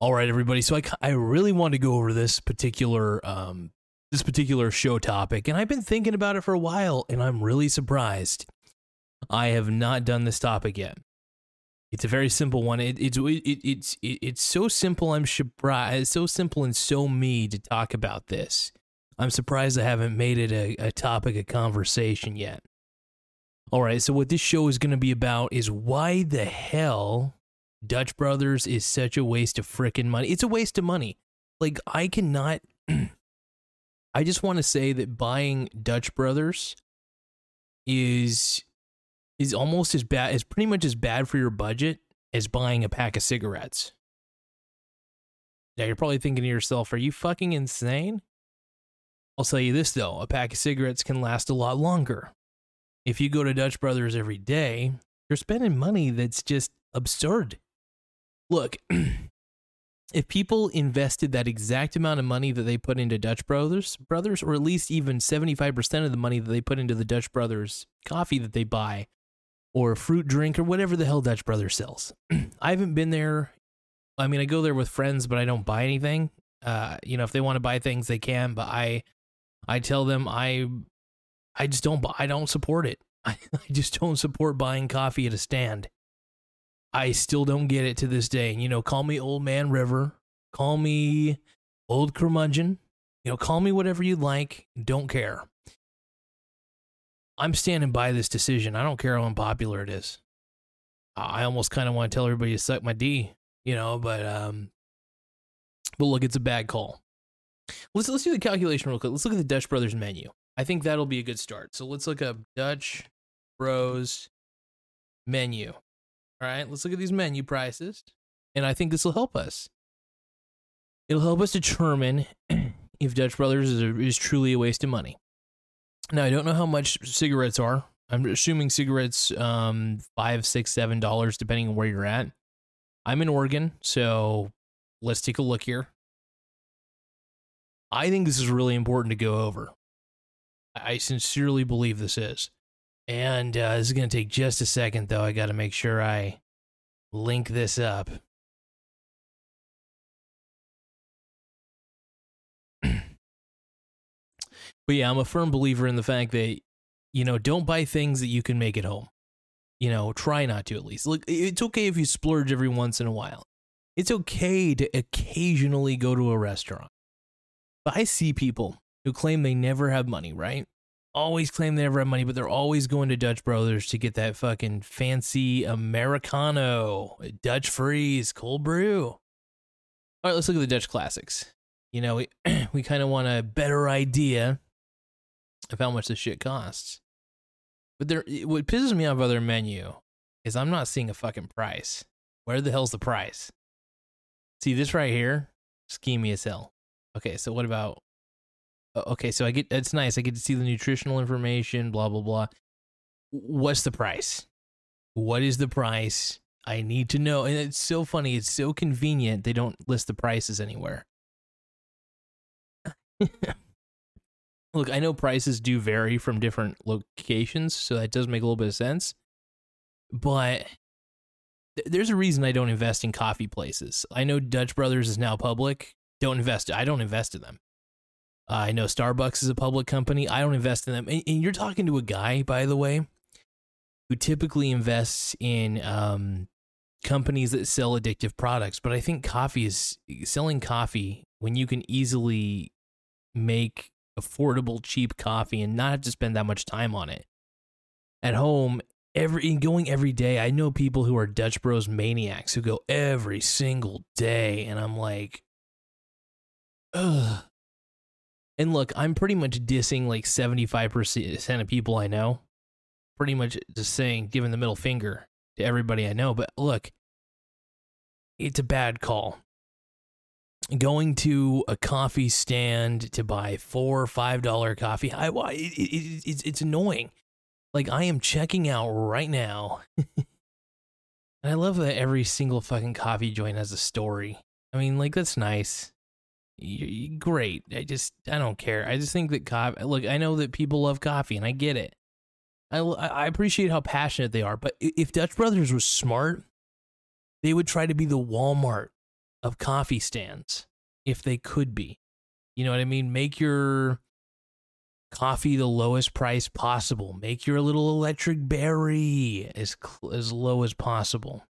All right, everybody. So I, I really want to go over this particular um this particular show topic, and I've been thinking about it for a while, and I'm really surprised I have not done this topic yet. It's a very simple one. It, it's it, it's it, it's so simple. I'm surprised. It's so simple and so me to talk about this. I'm surprised I haven't made it a, a topic of conversation yet. All right, so what this show is going to be about is why the hell Dutch Brothers is such a waste of freaking money. It's a waste of money. Like I cannot I just want to say that buying Dutch Brothers is is almost as bad is pretty much as bad for your budget as buying a pack of cigarettes. Now you're probably thinking to yourself, are you fucking insane? I'll tell you this though, a pack of cigarettes can last a lot longer. If you go to Dutch Brothers every day, you're spending money that's just absurd. Look, if people invested that exact amount of money that they put into Dutch Brothers, brothers, or at least even 75% of the money that they put into the Dutch Brothers coffee that they buy, or fruit drink, or whatever the hell Dutch Brothers sells. I haven't been there. I mean, I go there with friends, but I don't buy anything. Uh, you know, if they want to buy things, they can, but I, I tell them I, I just don't, I don't support it. I, I just don't support buying coffee at a stand. I still don't get it to this day. You know, call me Old Man River, call me Old Curmudgeon, you know, call me whatever you like. Don't care. I'm standing by this decision. I don't care how unpopular it is. I almost kind of want to tell everybody to suck my D, you know, but um, but look, it's a bad call. Let's let's do the calculation real quick. Let's look at the Dutch Brothers menu. I think that'll be a good start. So let's look up Dutch Bros menu. All right, let's look at these menu prices. And I think this will help us. It'll help us determine if Dutch Brothers is, a, is truly a waste of money. Now, I don't know how much cigarettes are. I'm assuming cigarettes, um, five, six, seven dollars, depending on where you're at. I'm in Oregon, so let's take a look here. I think this is really important to go over. I sincerely believe this is. And uh, this is going to take just a second, though. I got to make sure I link this up. but yeah, I'm a firm believer in the fact that, you know, don't buy things that you can make at home. You know, try not to at least. Look, it's okay if you splurge every once in a while. It's okay to occasionally go to a restaurant. But I see people who claim they never have money, right? Always claim they have money, but they're always going to Dutch Brothers to get that fucking fancy Americano, Dutch freeze, cold brew. All right, let's look at the Dutch classics. You know, we, we kind of want a better idea of how much this shit costs. But there, what pisses me off about their menu is I'm not seeing a fucking price. Where the hell's the price? See this right here? Schemy as hell. Okay, so what about okay, so I get it's nice. I get to see the nutritional information, blah blah blah. What's the price? What is the price? I need to know. And it's so funny. It's so convenient. They don't list the prices anywhere. Look, I know prices do vary from different locations, so that does make a little bit of sense. But there's a reason I don't invest in coffee places. I know Dutch Brothers is now public. Don't invest. I don't invest in them. I know Starbucks is a public company. I don't invest in them. And, and, you're talking to a guy, by the way, who typically invests in um, companies that sell addictive products. But I think coffee is selling coffee when you can easily make affordable, cheap coffee and not have to spend that much time on it. At home, every going every day. I know people who are Dutch Bros maniacs who go every single day, and I'm like, ugh and look, I'm pretty much dissing like 75% of people I know. Pretty much just saying, giving the middle finger to everybody I know. But look, it's a bad call. Going to a coffee stand to buy four or five dollar coffee, I, it, it, it's it's annoying. Like I am checking out right now, and I love that every single fucking coffee joint has a story. I mean, like that's nice. Great. I just I don't care. I just think that coffee. Look, I know that people love coffee, and I get it. I I appreciate how passionate they are. But if Dutch Brothers was smart, they would try to be the Walmart of coffee stands if they could be. You know what I mean? Make your coffee the lowest price possible. Make your little electric berry as as low as possible.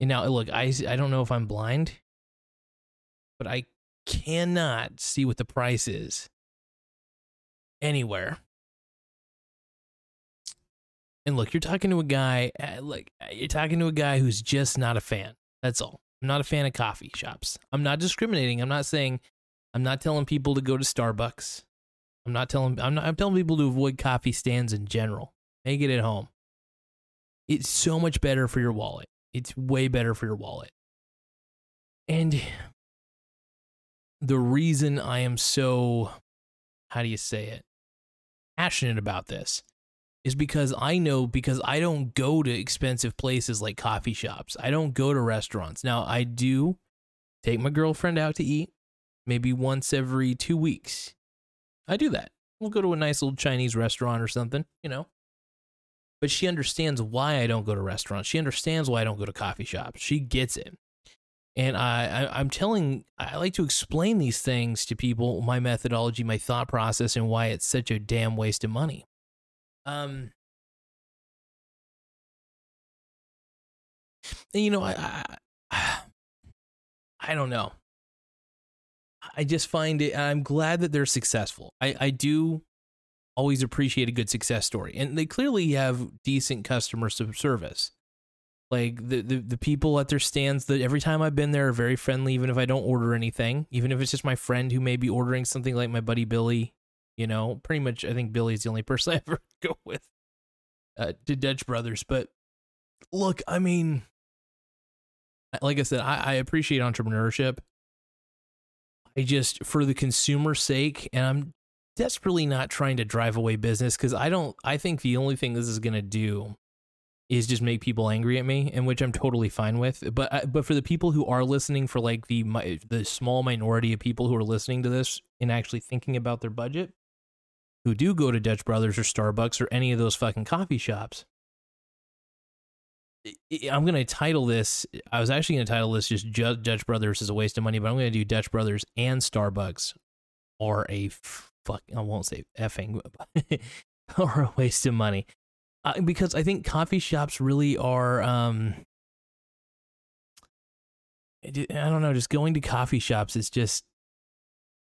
And now look, I I don't know if I'm blind, but I cannot see what the price is anywhere. And look, you're talking to a guy uh, like you're talking to a guy who's just not a fan. That's all. I'm not a fan of coffee shops. I'm not discriminating. I'm not saying I'm not telling people to go to Starbucks. I'm not telling I'm not I'm telling people to avoid coffee stands in general. Make it at home. It's so much better for your wallet. It's way better for your wallet. And the reason I am so how do you say it? passionate about this is because I know because I don't go to expensive places like coffee shops. I don't go to restaurants. Now, I do take my girlfriend out to eat maybe once every 2 weeks. I do that. We'll go to a nice little Chinese restaurant or something, you know. But she understands why I don't go to restaurants. She understands why I don't go to coffee shops. She gets it. And I, I I'm telling I like to explain these things to people, my methodology, my thought process, and why it's such a damn waste of money. Um, and you know, I, I, I don't know. I just find it. I'm glad that they're successful. I, I do always appreciate a good success story, and they clearly have decent customer service. Like the, the the people at their stands, that every time I've been there are very friendly. Even if I don't order anything, even if it's just my friend who may be ordering something, like my buddy Billy you know, pretty much, I think Billy's the only person I ever go with uh, to Dutch Brothers. But look, I mean, like I said, I, I appreciate entrepreneurship. I just, for the consumer's sake, and I'm desperately not trying to drive away business because I don't, I think the only thing this is going to do is just make people angry at me, and which I'm totally fine with. But uh, but for the people who are listening, for like the the small minority of people who are listening to this and actually thinking about their budget, who do go to Dutch Brothers or Starbucks or any of those fucking coffee shops. I'm going to title this. I was actually going to title this just Dutch Brothers is a waste of money, but I'm going to do Dutch Brothers and Starbucks are a fuck. I won't say effing, or a waste of money. Uh, because I think coffee shops really are. Um, I don't know. Just going to coffee shops is just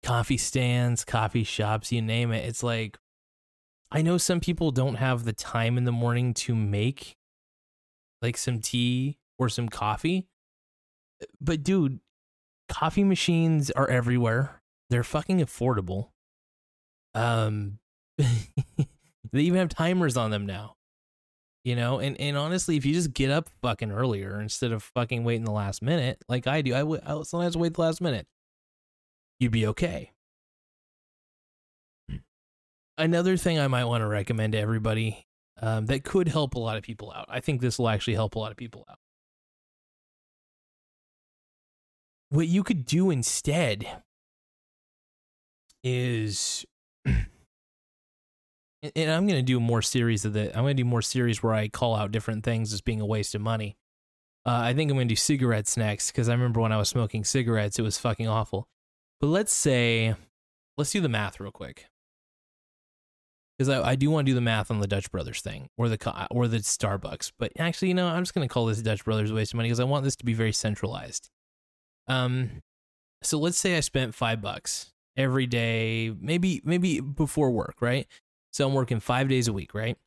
coffee stands, coffee shops, you name it. It's like I know some people don't have the time in the morning to make like some tea or some coffee. But dude, coffee machines are everywhere. They're fucking affordable. Um they even have timers on them now. You know, and, and honestly, if you just get up fucking earlier instead of fucking waiting the last minute, like I do, I, w- I sometimes wait the last minute you'd be okay. Another thing I might want to recommend to everybody um, that could help a lot of people out. I think this will actually help a lot of people out. What you could do instead is, and I'm going to do more series of that. I'm going to do more series where I call out different things as being a waste of money. Uh, I think I'm going to do cigarettes next because I remember when I was smoking cigarettes, it was fucking awful. But let's say, let's do the math real quick. Because I, I do want to do the math on the Dutch Brothers thing or the or the Starbucks, but actually, you know, I'm just going to call this Dutch Brothers waste of money because I want this to be very centralized. Um, so let's say I spent five bucks every day, maybe maybe before work, right? So I'm working five days a week, right?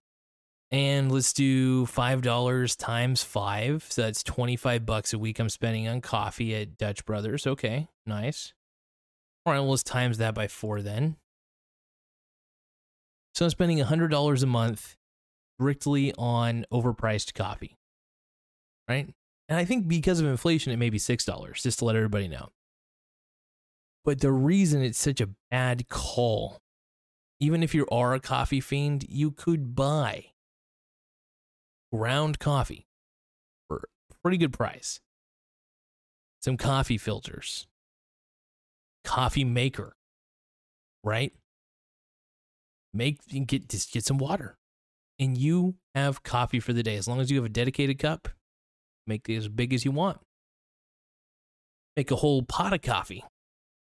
And let's do five dollars times five, so that's twenty five bucks a week I'm spending on coffee at Dutch Brothers. Okay, nice. All right, well, let's times that by four then. So I'm spending $100 a month strictly on overpriced coffee, right? And I think because of inflation, it may be $6, just to let everybody know. But the reason it's such a bad call, even if you are a coffee fiend, you could buy ground coffee for a pretty good price. Some coffee filters, coffee maker, right? Make get just get some water, and you have coffee for the day. As long as you have a dedicated cup, make it as big as you want. Make a whole pot of coffee.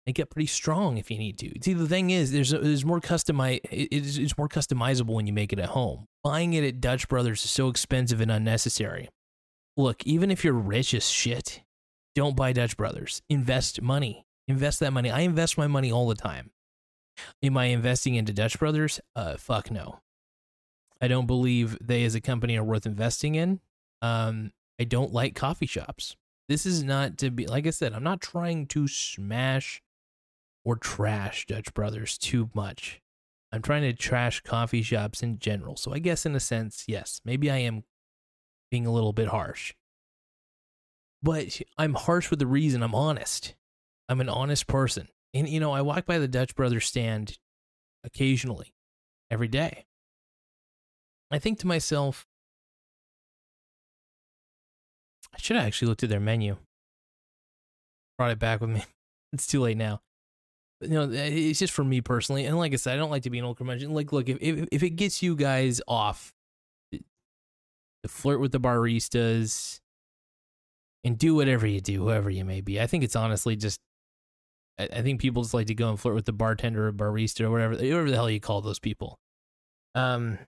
Make get pretty strong if you need to. See, the thing is, there's there's more customize. It's, it's more customizable when you make it at home. Buying it at Dutch Brothers is so expensive and unnecessary. Look, even if you're rich as shit, don't buy Dutch Brothers. Invest money. Invest that money. I invest my money all the time. Am I investing into Dutch Brothers? Uh, fuck no. I don't believe they as a company are worth investing in. Um, I don't like coffee shops. This is not to be, like I said, I'm not trying to smash or trash Dutch Brothers too much. I'm trying to trash coffee shops in general. So I guess in a sense, yes, maybe I am being a little bit harsh. But I'm harsh with the reason I'm honest. I'm an honest person. And, you know, I walk by the Dutch Brothers stand occasionally, every day. I think to myself, I should have actually looked at their menu. Brought it back with me. It's too late now. You know, it's just for me personally. And like I said, I don't like to be an old curmudgeon. Like, look, if, if, if it gets you guys off to flirt with the baristas and do whatever you do, whoever you may be, I think it's honestly just I, I think people just like to go and flirt with the bartender or barista or whatever, whatever the hell you call those people. Um,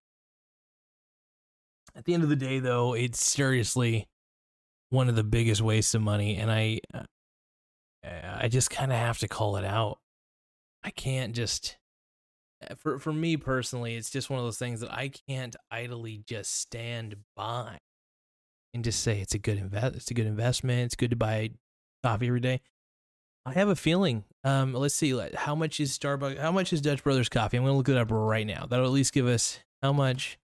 at the end of the day, though, it's seriously one of the biggest wastes of money, and I, uh, I just kind of have to call it out. I can't just, uh, for for me personally, it's just one of those things that I can't idly just stand by and just say it's a good invest, it's a good investment, it's good to buy coffee every day. I have a feeling. Um, let's see. How much is Starbucks? How much is Dutch Brothers coffee? I'm to look it up right now. That'll at least give us how much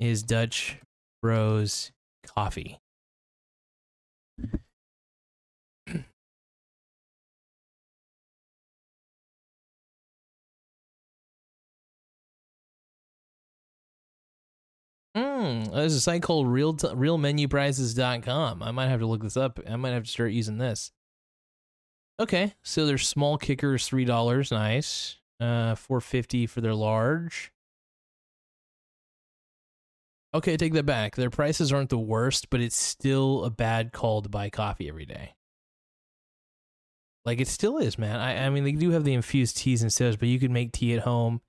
is Dutch Bros coffee. Hmm. There's a site called real t- realmenuprices.com. I might have to look this up. I might have to start using this. Okay, so their small kicker is three dollars. Nice. Uh, four fifty for their large. Okay, take that back. Their prices aren't the worst, but it's still a bad call to buy coffee every day. Like it still is, man. I, I mean, they do have the infused teas and stuff, but you can make tea at home.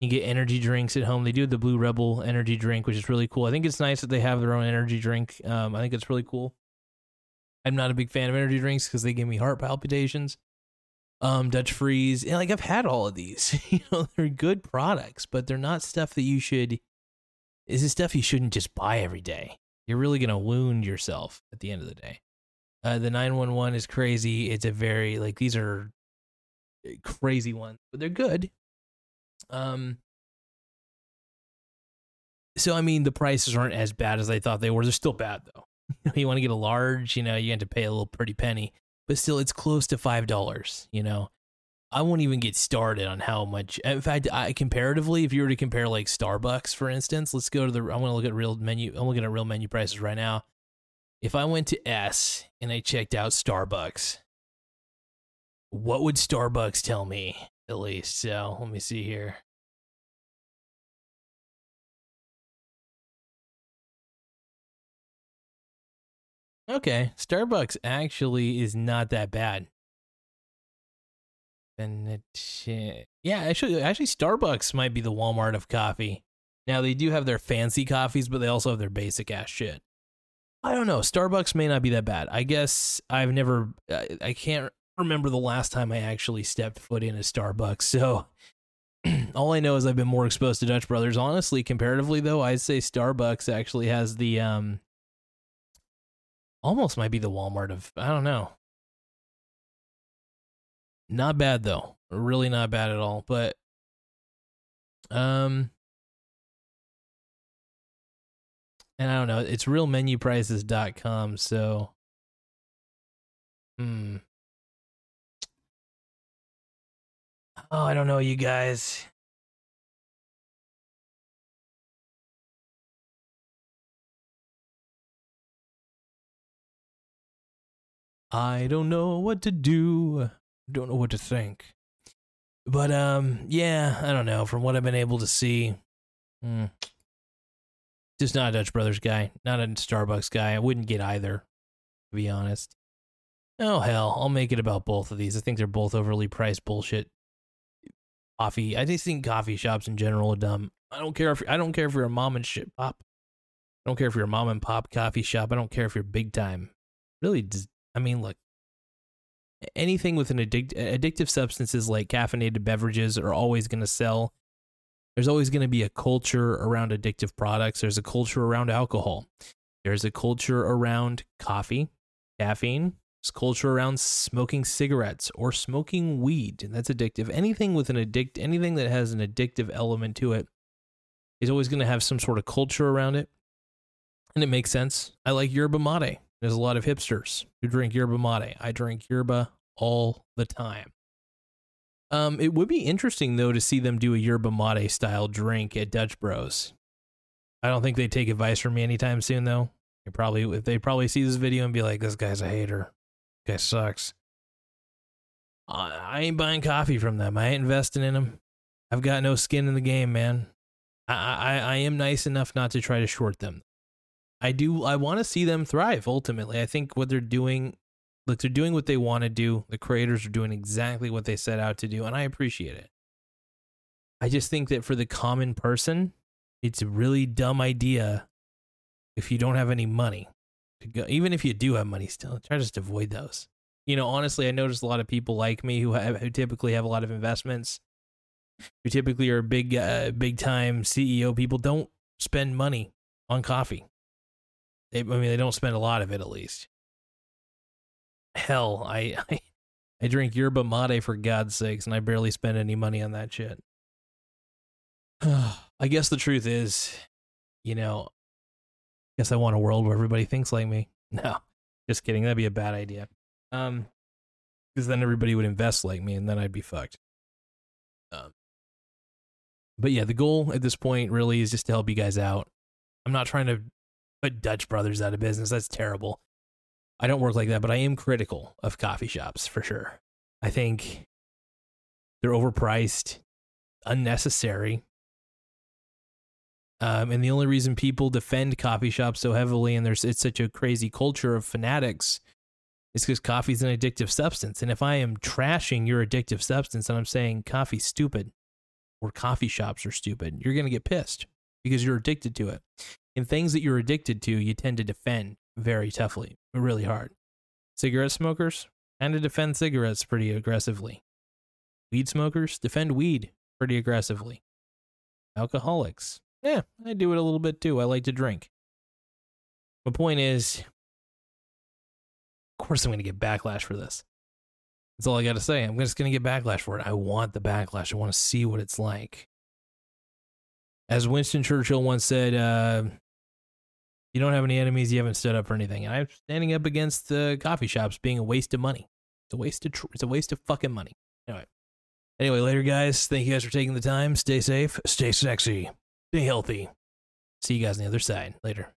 You get energy drinks at home. They do the Blue Rebel energy drink, which is really cool. I think it's nice that they have their own energy drink. Um, I think it's really cool. I'm not a big fan of energy drinks because they give me heart palpitations. Um, Dutch Freeze, and like I've had all of these. you know, they're good products, but they're not stuff that you should. This is stuff you shouldn't just buy every day. You're really gonna wound yourself at the end of the day. Uh, the 911 is crazy. It's a very like these are uh, crazy ones, but they're good. Um. So I mean, the prices aren't as bad as I thought they were. They're still bad though. you want to get a large, you know, you have to pay a little pretty penny, but still it's close to $5, you know. I won't even get started on how much. In fact, I comparatively, if you were to compare like Starbucks, for instance, let's go to the. I'm to look at real menu. I'm looking at real menu prices right now. If I went to S and I checked out Starbucks, what would Starbucks tell me at least? So let me see here. Okay, Starbucks actually is not that bad. Yeah, actually, actually, Starbucks might be the Walmart of coffee. Now they do have their fancy coffees, but they also have their basic ass shit. I don't know. Starbucks may not be that bad. I guess I've never. I can't remember the last time I actually stepped foot in a Starbucks. So all I know is I've been more exposed to Dutch Brothers. Honestly, comparatively though, I'd say Starbucks actually has the um almost might be the Walmart of I don't know. Not bad though. Really not bad at all. But um And I don't know, it's realmenuprices.com, so hmm. Oh, I don't know, you guys. I don't know what to do. Don't know what to think. But um, yeah, I don't know. From what I've been able to see, hmm, just not a Dutch Brothers guy, not a Starbucks guy. I wouldn't get either, to be honest. Oh hell, I'll make it about both of these. I think they're both overly priced bullshit. Coffee. I just think coffee shops in general are dumb. I don't care if I don't care if you're a mom and shit pop. I don't care if you're a mom and pop coffee shop. I don't care if you're big time. Really, I mean, look, anything with an addict, addictive substances like caffeinated beverages are always going to sell. There's always going to be a culture around addictive products. There's a culture around alcohol. There's a culture around coffee, caffeine. There's culture around smoking cigarettes or smoking weed, and that's addictive. Anything with an addict, anything that has an addictive element to it, is always going to have some sort of culture around it, and it makes sense. I like yerba mate. There's a lot of hipsters who drink yerba mate. I drink yerba all the time. Um, it would be interesting though to see them do a yerba mate style drink at Dutch Bros. I don't think they take advice from me anytime soon though. They probably if they probably see this video and be like, "This guy's a hater. Guy sucks." I ain't buying coffee from them. I ain't investing in them. I've got no skin in the game, man. I I, I am nice enough not to try to short them. I do I want to see them thrive ultimately. I think what they're doing like they're doing what they want to do. The creators are doing exactly what they set out to do and I appreciate it. I just think that for the common person, it's a really dumb idea if you don't have any money to go even if you do have money still, try to just avoid those. You know, honestly, I noticed a lot of people like me who have who typically have a lot of investments, who typically are big uh, big time CEO people don't spend money on coffee they, I mean, they don't spend a lot of it, at least. Hell, I, I, I drink yerba mate for God's sakes, and I barely spend any money on that shit. I guess the truth is, you know, guess I want a world where everybody thinks like me. No, just kidding. That'd be a bad idea. Um, because then everybody would invest like me, and then I'd be fucked. Um, but yeah, the goal at this point really is just to help you guys out. I'm not trying to put Dutch Brothers out of business. That's terrible. I don't work like that, but I am critical of coffee shops for sure. I think they're overpriced, unnecessary. Um, and the only reason people defend coffee shops so heavily and there's it's such a crazy culture of fanatics is because coffee's an addictive substance. And if I am trashing your addictive substance and I'm saying coffee's stupid or coffee shops are stupid, you're gonna get pissed because you're addicted to it in things that you're addicted to, you tend to defend very toughly, really hard. Cigarette smokers tend to defend cigarettes pretty aggressively. Weed smokers defend weed pretty aggressively. Alcoholics, yeah, I do it a little bit too. I like to drink. My point is, of course, I'm going to get backlash for this. That's all I got to say. I'm just going to get backlash for it. I want the backlash. I want to see what it's like. As Winston Churchill once said, uh, you don't have any enemies, you haven't stood up for anything. And I'm standing up against the coffee shops being a waste of money. It's a waste of tr- it's a waste of fucking money. Anyway. Anyway, later guys. Thank you guys for taking the time. Stay safe, stay sexy, stay healthy. See you guys on the other side. Later.